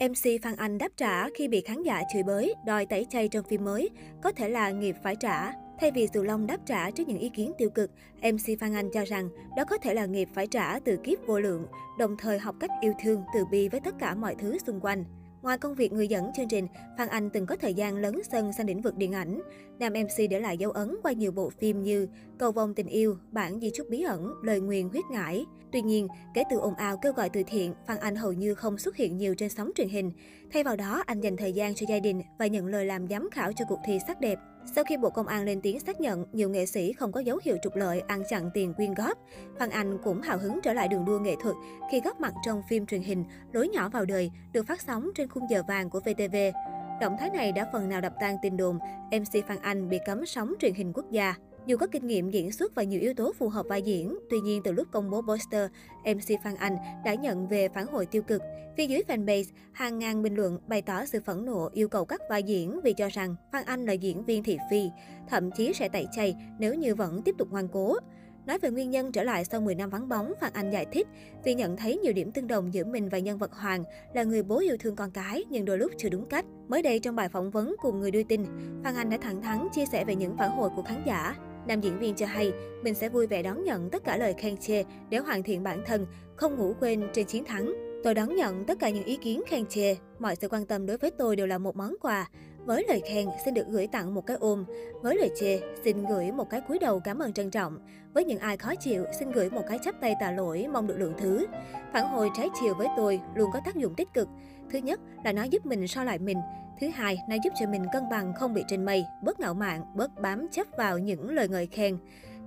MC Phan Anh đáp trả khi bị khán giả chửi bới, đòi tẩy chay trong phim mới, có thể là nghiệp phải trả. Thay vì Dù Long đáp trả trước những ý kiến tiêu cực, MC Phan Anh cho rằng đó có thể là nghiệp phải trả từ kiếp vô lượng, đồng thời học cách yêu thương, từ bi với tất cả mọi thứ xung quanh. Ngoài công việc người dẫn chương trình, Phan Anh từng có thời gian lấn sân sang lĩnh vực điện ảnh. Nam MC để lại dấu ấn qua nhiều bộ phim như Cầu vòng tình yêu, Bản di chúc bí ẩn, Lời nguyền huyết ngải. Tuy nhiên, kể từ ồn ào kêu gọi từ thiện, Phan Anh hầu như không xuất hiện nhiều trên sóng truyền hình. Thay vào đó, anh dành thời gian cho gia đình và nhận lời làm giám khảo cho cuộc thi sắc đẹp. Sau khi Bộ Công an lên tiếng xác nhận nhiều nghệ sĩ không có dấu hiệu trục lợi ăn chặn tiền quyên góp, Phan Anh cũng hào hứng trở lại đường đua nghệ thuật khi góp mặt trong phim truyền hình Lối nhỏ vào đời được phát sóng trên khung giờ vàng của VTV. Động thái này đã phần nào đập tan tin đồn MC Phan Anh bị cấm sóng truyền hình quốc gia. Dù có kinh nghiệm diễn xuất và nhiều yếu tố phù hợp vai diễn, tuy nhiên từ lúc công bố poster, MC Phan Anh đã nhận về phản hồi tiêu cực. Phía dưới fanpage, hàng ngàn bình luận bày tỏ sự phẫn nộ yêu cầu các vai diễn vì cho rằng Phan Anh là diễn viên thị phi, thậm chí sẽ tẩy chay nếu như vẫn tiếp tục ngoan cố. Nói về nguyên nhân trở lại sau 10 năm vắng bóng, Phan Anh giải thích vì nhận thấy nhiều điểm tương đồng giữa mình và nhân vật Hoàng là người bố yêu thương con cái nhưng đôi lúc chưa đúng cách. Mới đây trong bài phỏng vấn cùng người đưa tin, Phan Anh đã thẳng thắn chia sẻ về những phản hồi của khán giả. Nam diễn viên cho hay, mình sẽ vui vẻ đón nhận tất cả lời khen chê để hoàn thiện bản thân, không ngủ quên trên chiến thắng. Tôi đón nhận tất cả những ý kiến khen chê. Mọi sự quan tâm đối với tôi đều là một món quà. Với lời khen, xin được gửi tặng một cái ôm. Với lời chê, xin gửi một cái cúi đầu cảm ơn trân trọng. Với những ai khó chịu, xin gửi một cái chắp tay tạ lỗi, mong được lượng thứ. Phản hồi trái chiều với tôi luôn có tác dụng tích cực. Thứ nhất là nó giúp mình so lại mình. Thứ hai, nó giúp cho mình cân bằng không bị trên mây, bớt ngạo mạn, bớt bám chấp vào những lời ngợi khen.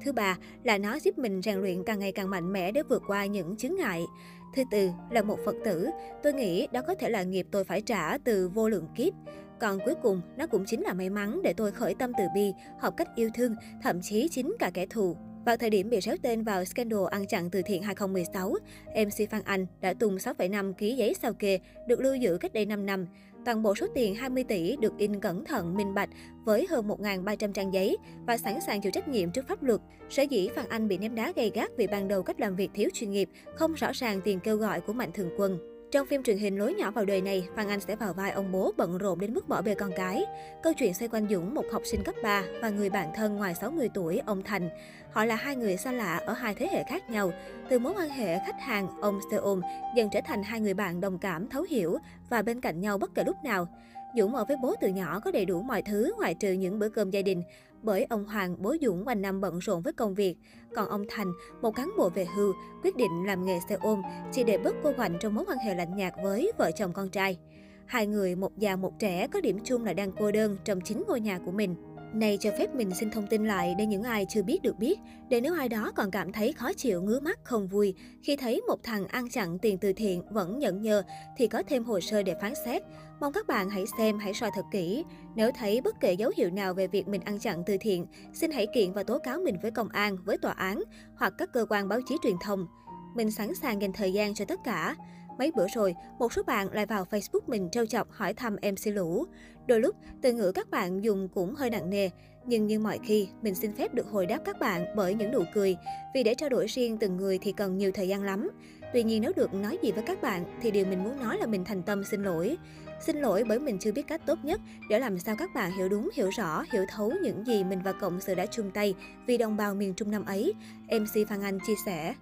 Thứ ba là nó giúp mình rèn luyện càng ngày càng mạnh mẽ để vượt qua những chướng ngại. Thứ tư là một Phật tử, tôi nghĩ đó có thể là nghiệp tôi phải trả từ vô lượng kiếp. Còn cuối cùng, nó cũng chính là may mắn để tôi khởi tâm từ bi, học cách yêu thương, thậm chí chính cả kẻ thù. Vào thời điểm bị réo tên vào scandal ăn chặn từ thiện 2016, MC Phan Anh đã tung 6,5 ký giấy sao kê được lưu giữ cách đây 5 năm. Toàn bộ số tiền 20 tỷ được in cẩn thận, minh bạch với hơn 1.300 trang giấy và sẵn sàng chịu trách nhiệm trước pháp luật. Sở dĩ Phan Anh bị ném đá gay gắt vì ban đầu cách làm việc thiếu chuyên nghiệp, không rõ ràng tiền kêu gọi của Mạnh Thường Quân. Trong phim truyền hình Lối nhỏ vào đời này, Phan Anh sẽ vào vai ông bố bận rộn đến mức bỏ bê con cái. Câu chuyện xoay quanh Dũng, một học sinh cấp 3 và người bạn thân ngoài 60 tuổi, ông Thành. Họ là hai người xa lạ ở hai thế hệ khác nhau. Từ mối quan hệ khách hàng, ông xe dần trở thành hai người bạn đồng cảm, thấu hiểu và bên cạnh nhau bất kể lúc nào. Dũng ở với bố từ nhỏ có đầy đủ mọi thứ ngoại trừ những bữa cơm gia đình. Bởi ông Hoàng, bố Dũng quanh năm bận rộn với công việc. Còn ông Thành, một cán bộ về hưu, quyết định làm nghề xe ôm, chỉ để bớt cô quạnh trong mối quan hệ lạnh nhạt với vợ chồng con trai. Hai người, một già một trẻ, có điểm chung là đang cô đơn trong chính ngôi nhà của mình. Này cho phép mình xin thông tin lại để những ai chưa biết được biết, để nếu ai đó còn cảm thấy khó chịu ngứa mắt không vui khi thấy một thằng ăn chặn tiền từ thiện vẫn nhận nhờ thì có thêm hồ sơ để phán xét. Mong các bạn hãy xem, hãy soi thật kỹ. Nếu thấy bất kể dấu hiệu nào về việc mình ăn chặn từ thiện, xin hãy kiện và tố cáo mình với công an, với tòa án hoặc các cơ quan báo chí truyền thông. Mình sẵn sàng dành thời gian cho tất cả. Mấy bữa rồi, một số bạn lại vào Facebook mình trêu chọc hỏi thăm MC Lũ. Đôi lúc, từ ngữ các bạn dùng cũng hơi nặng nề. Nhưng như mọi khi, mình xin phép được hồi đáp các bạn bởi những nụ cười. Vì để trao đổi riêng từng người thì cần nhiều thời gian lắm. Tuy nhiên nếu được nói gì với các bạn thì điều mình muốn nói là mình thành tâm xin lỗi. Xin lỗi bởi mình chưa biết cách tốt nhất để làm sao các bạn hiểu đúng, hiểu rõ, hiểu thấu những gì mình và Cộng sự đã chung tay vì đồng bào miền Trung năm ấy. MC Phan Anh chia sẻ.